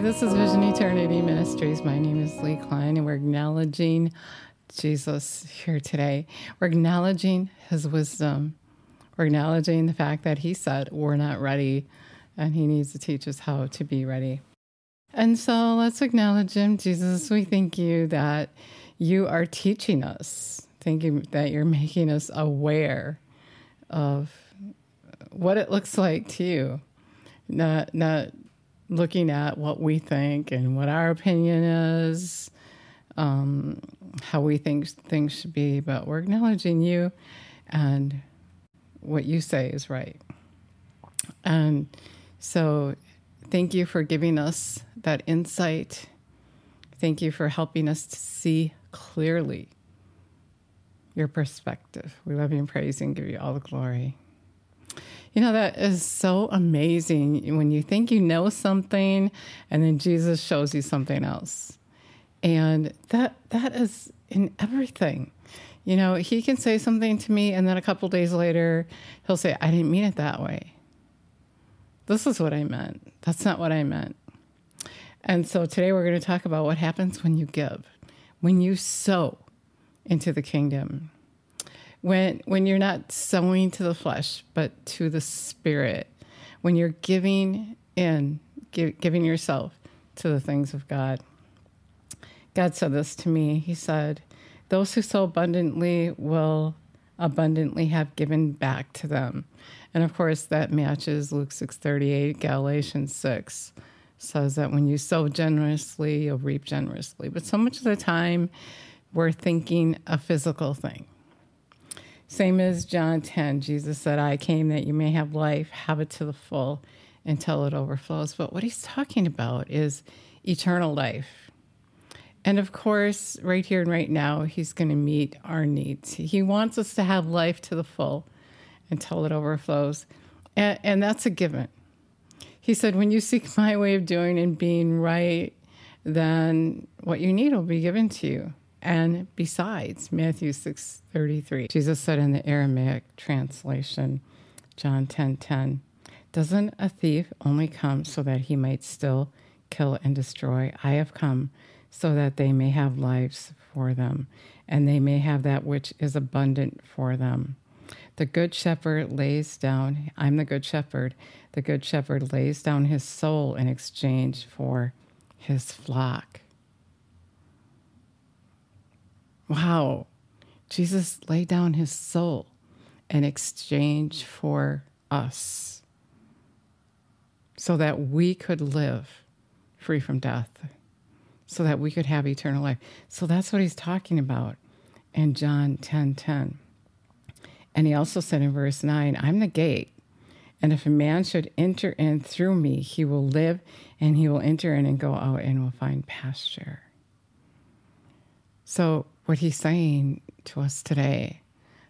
Hi, this is Vision Eternity Ministries. My name is Lee Klein, and we're acknowledging Jesus here today. We're acknowledging his wisdom. We're acknowledging the fact that he said we're not ready and he needs to teach us how to be ready. And so let's acknowledge him. Jesus, we thank you that you are teaching us. Thank you that you're making us aware of what it looks like to you. Not not looking at what we think and what our opinion is, um, how we think things should be, but we're acknowledging you and what you say is right. And so, thank you for giving us that insight. Thank you for helping us to see clearly your perspective. We love you and praise you and give you all the glory. You know, that is so amazing when you think you know something and then Jesus shows you something else. And that that is in everything. You know, he can say something to me and then a couple days later he'll say, I didn't mean it that way. This is what I meant. That's not what I meant. And so today we're going to talk about what happens when you give, when you sow into the kingdom when when you're not sowing to the flesh but to the spirit. When you're giving in give, giving yourself to the things of god. God said this to me. He said those who sow abundantly will abundantly have given back to them. And of course that matches luke 638 galatians 6 says that when you sow generously you'll reap generously. But so much of the time we're thinking a physical thing same as John 10, Jesus said, I came that you may have life, have it to the full until it overflows. But what he's talking about is eternal life. And of course, right here and right now, he's going to meet our needs. He wants us to have life to the full until it overflows. And, and that's a given. He said, When you seek my way of doing and being right, then what you need will be given to you. And besides, Matthew 6:33. Jesus said in the Aramaic translation, John 10:10, 10, 10, doesn't a thief only come so that he might still kill and destroy? I have come so that they may have lives for them, and they may have that which is abundant for them. The good shepherd lays down, I'm the good shepherd. The good shepherd lays down his soul in exchange for his flock. Wow. Jesus laid down his soul in exchange for us so that we could live free from death, so that we could have eternal life. So that's what he's talking about in John 10 10. And he also said in verse 9, I'm the gate. And if a man should enter in through me, he will live and he will enter in and go out and will find pasture. So what he's saying to us today,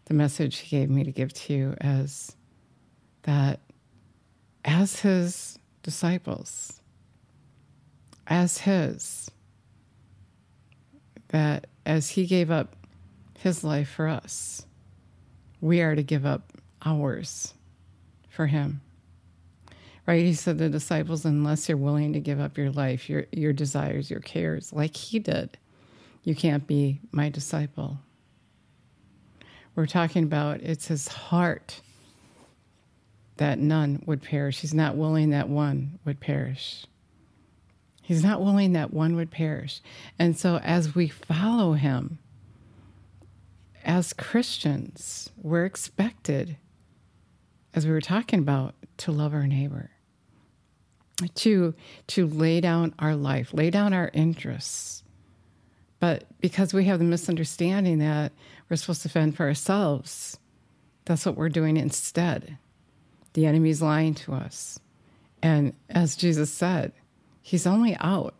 the message he gave me to give to you is that as his disciples, as his, that as he gave up his life for us, we are to give up ours for him. Right? He said the disciples, unless you're willing to give up your life, your your desires, your cares, like he did, you can't be my disciple. We're talking about it's his heart that none would perish. He's not willing that one would perish. He's not willing that one would perish. And so, as we follow him, as Christians, we're expected, as we were talking about, to love our neighbor, to, to lay down our life, lay down our interests, but because we have the misunderstanding that we're supposed to fend for ourselves, that's what we're doing instead. The enemy's lying to us. And as Jesus said, he's only out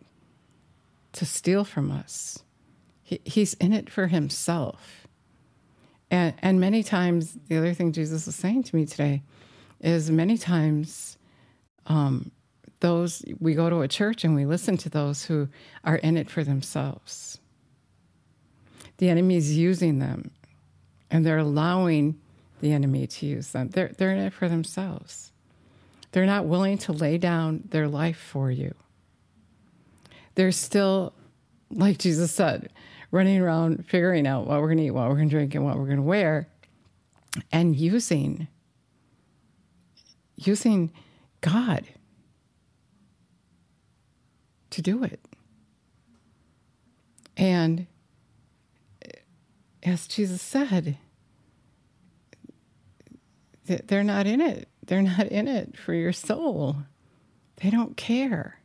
to steal from us. He, he's in it for himself. And, and many times, the other thing Jesus is saying to me today is many times um, those we go to a church and we listen to those who are in it for themselves the enemy is using them and they're allowing the enemy to use them. They're, they're in it for themselves. They're not willing to lay down their life for you. They're still, like Jesus said, running around figuring out what we're going to eat, what we're going to drink, and what we're going to wear, and using using God to do it. And as Jesus said, they're not in it. They're not in it for your soul. They don't care.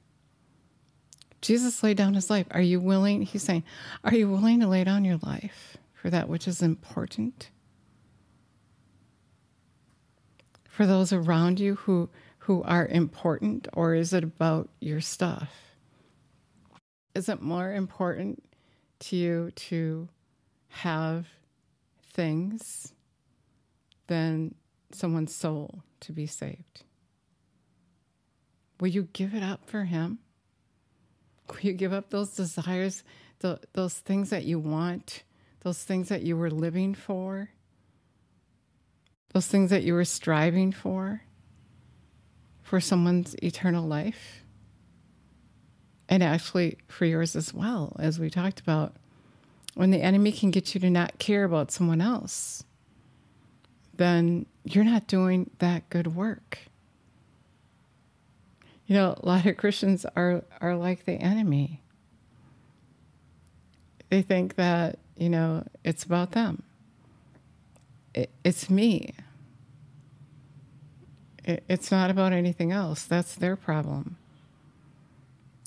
Jesus laid down his life. Are you willing? He's saying, Are you willing to lay down your life for that which is important? For those around you who, who are important, or is it about your stuff? Is it more important to you to have things than someone's soul to be saved? Will you give it up for Him? Will you give up those desires, the, those things that you want, those things that you were living for, those things that you were striving for, for someone's eternal life? And actually for yours as well, as we talked about. When the enemy can get you to not care about someone else, then you're not doing that good work. You know, a lot of Christians are, are like the enemy. They think that, you know, it's about them. It, it's me. It, it's not about anything else. That's their problem.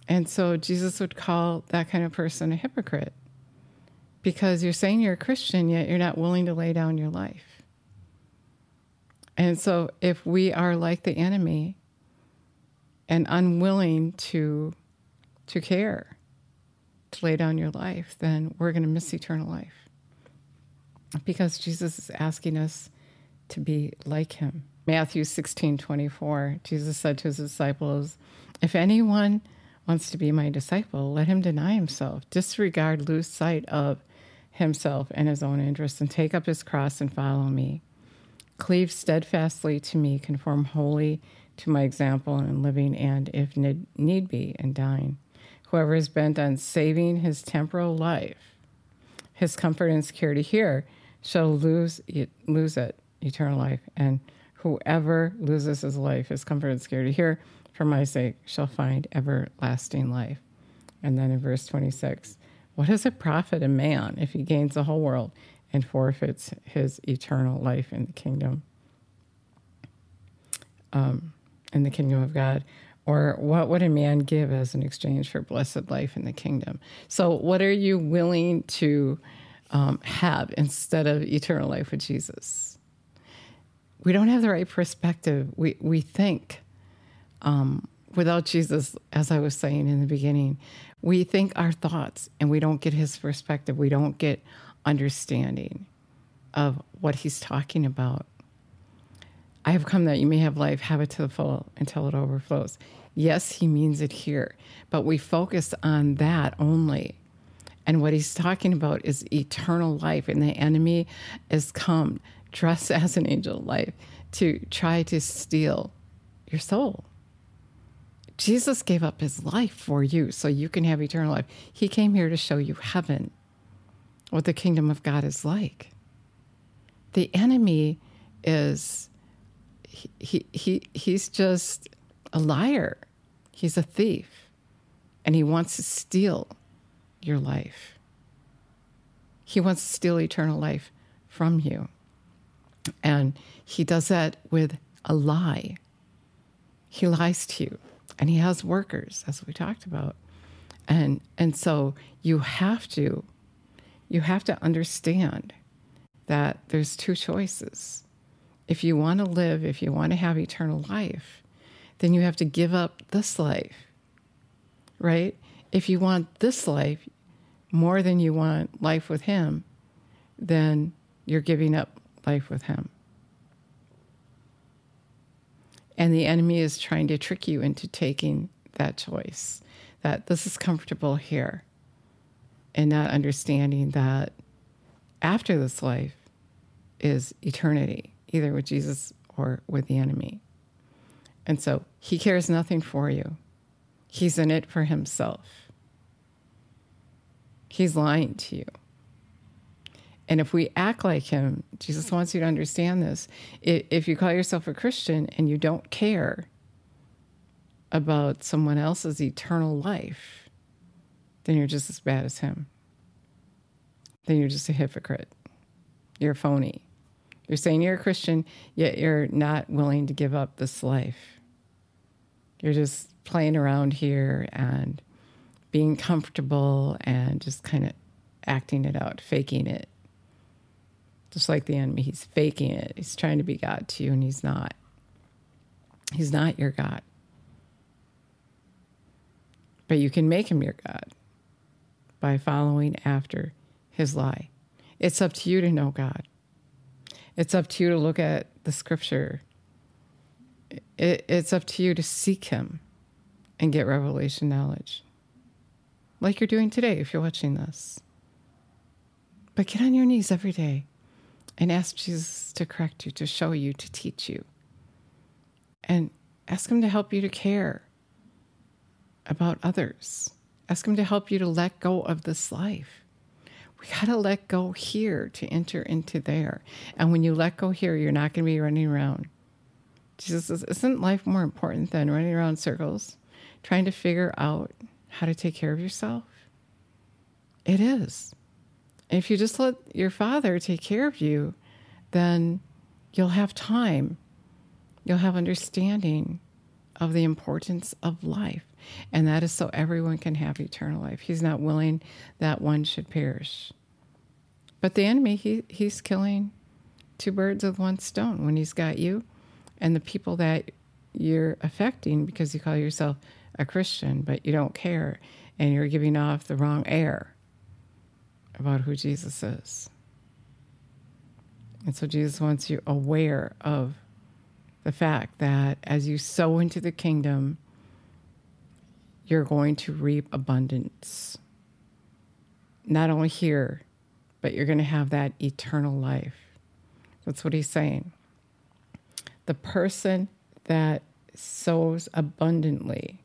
And so Jesus would call that kind of person a hypocrite because you're saying you're a Christian, yet you're not willing to lay down your life. And so if we are like the enemy, and unwilling to to care to lay down your life then we're going to miss eternal life. Because jesus is asking us to be like him. Matthew 16 24 jesus said to his disciples if anyone wants to be my disciple let him deny himself. Disregard lose sight of himself and his own interests and take up his cross and follow me cleave steadfastly to me conform wholly to my example in living and, if need be, in dying. Whoever is bent on saving his temporal life, his comfort and security here, shall lose it, lose it, eternal life. And whoever loses his life, his comfort and security here, for my sake, shall find everlasting life. And then in verse 26, what does it profit a man if he gains the whole world and forfeits his eternal life in the kingdom? Um, in the kingdom of God? Or what would a man give as an exchange for blessed life in the kingdom? So, what are you willing to um, have instead of eternal life with Jesus? We don't have the right perspective. We, we think um, without Jesus, as I was saying in the beginning, we think our thoughts and we don't get his perspective. We don't get understanding of what he's talking about. I have come that you may have life, have it to the full until it overflows. Yes, he means it here, but we focus on that only. And what he's talking about is eternal life, and the enemy has come dressed as an angel of life to try to steal your soul. Jesus gave up his life for you so you can have eternal life. He came here to show you heaven, what the kingdom of God is like. The enemy is he, he, he's just a liar. He's a thief. And he wants to steal your life. He wants to steal eternal life from you. And he does that with a lie. He lies to you. And he has workers, as we talked about. And and so you have to you have to understand that there's two choices if you want to live, if you want to have eternal life, then you have to give up this life, right? If you want this life more than you want life with Him, then you're giving up life with Him. And the enemy is trying to trick you into taking that choice that this is comfortable here and not understanding that after this life is eternity either with Jesus or with the enemy. And so he cares nothing for you. He's in it for himself. He's lying to you. And if we act like him, Jesus wants you to understand this. If you call yourself a Christian and you don't care about someone else's eternal life, then you're just as bad as him. Then you're just a hypocrite. You're phony. You're saying you're a Christian, yet you're not willing to give up this life. You're just playing around here and being comfortable and just kind of acting it out, faking it just like the enemy, he's faking it. He's trying to be God to you, and he's not. He's not your God. But you can make him your God by following after his lie. It's up to you to know God. It's up to you to look at the scripture. It, it's up to you to seek him and get revelation knowledge, like you're doing today if you're watching this. But get on your knees every day and ask Jesus to correct you, to show you, to teach you. And ask Him to help you to care about others. Ask Him to help you to let go of this life. We got to let go here to enter into there. And when you let go here, you're not going to be running around. Jesus says, Isn't life more important than running around circles, trying to figure out how to take care of yourself? It is if you just let your father take care of you, then you'll have time. You'll have understanding of the importance of life. And that is so everyone can have eternal life. He's not willing that one should perish. But the enemy, he, he's killing two birds with one stone when he's got you and the people that you're affecting because you call yourself a Christian, but you don't care and you're giving off the wrong air about who Jesus is. And so Jesus wants you aware of the fact that as you sow into the kingdom, you're going to reap abundance. Not only here, but you're going to have that eternal life. That's what he's saying. The person that sows abundantly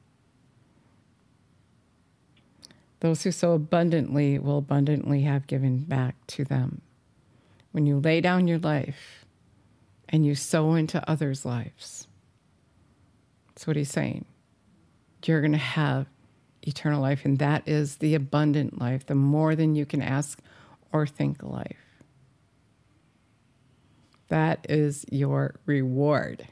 Those who sow abundantly will abundantly have given back to them. When you lay down your life and you sow into others' lives, that's what he's saying. You're going to have eternal life, and that is the abundant life, the more than you can ask or think life. That is your reward.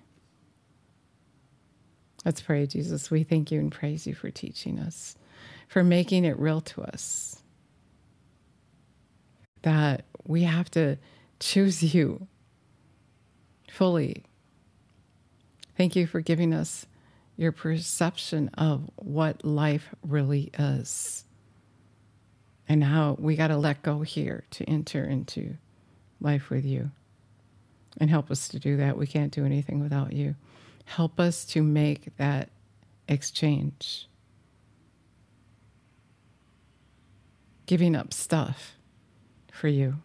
Let's pray, Jesus. We thank you and praise you for teaching us for making it real to us. That we have to choose you fully. Thank you for giving us your perception of what life really is and how we got to let go here to enter into life with you. And help us to do that. We can't do anything without you. Help us to make that exchange. Giving up stuff for you.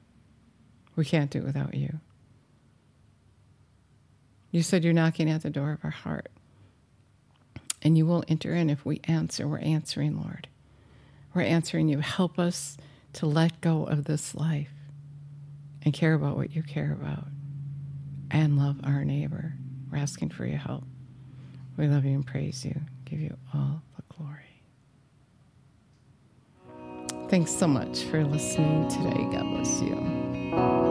We can't do it without you. You said you're knocking at the door of our heart. And you will enter in if we answer. We're answering, Lord. We're answering you. Help us to let go of this life and care about what you care about and love our neighbor. We're asking for your help. We love you and praise you. Give you all the glory. Thanks so much for listening today. God bless you.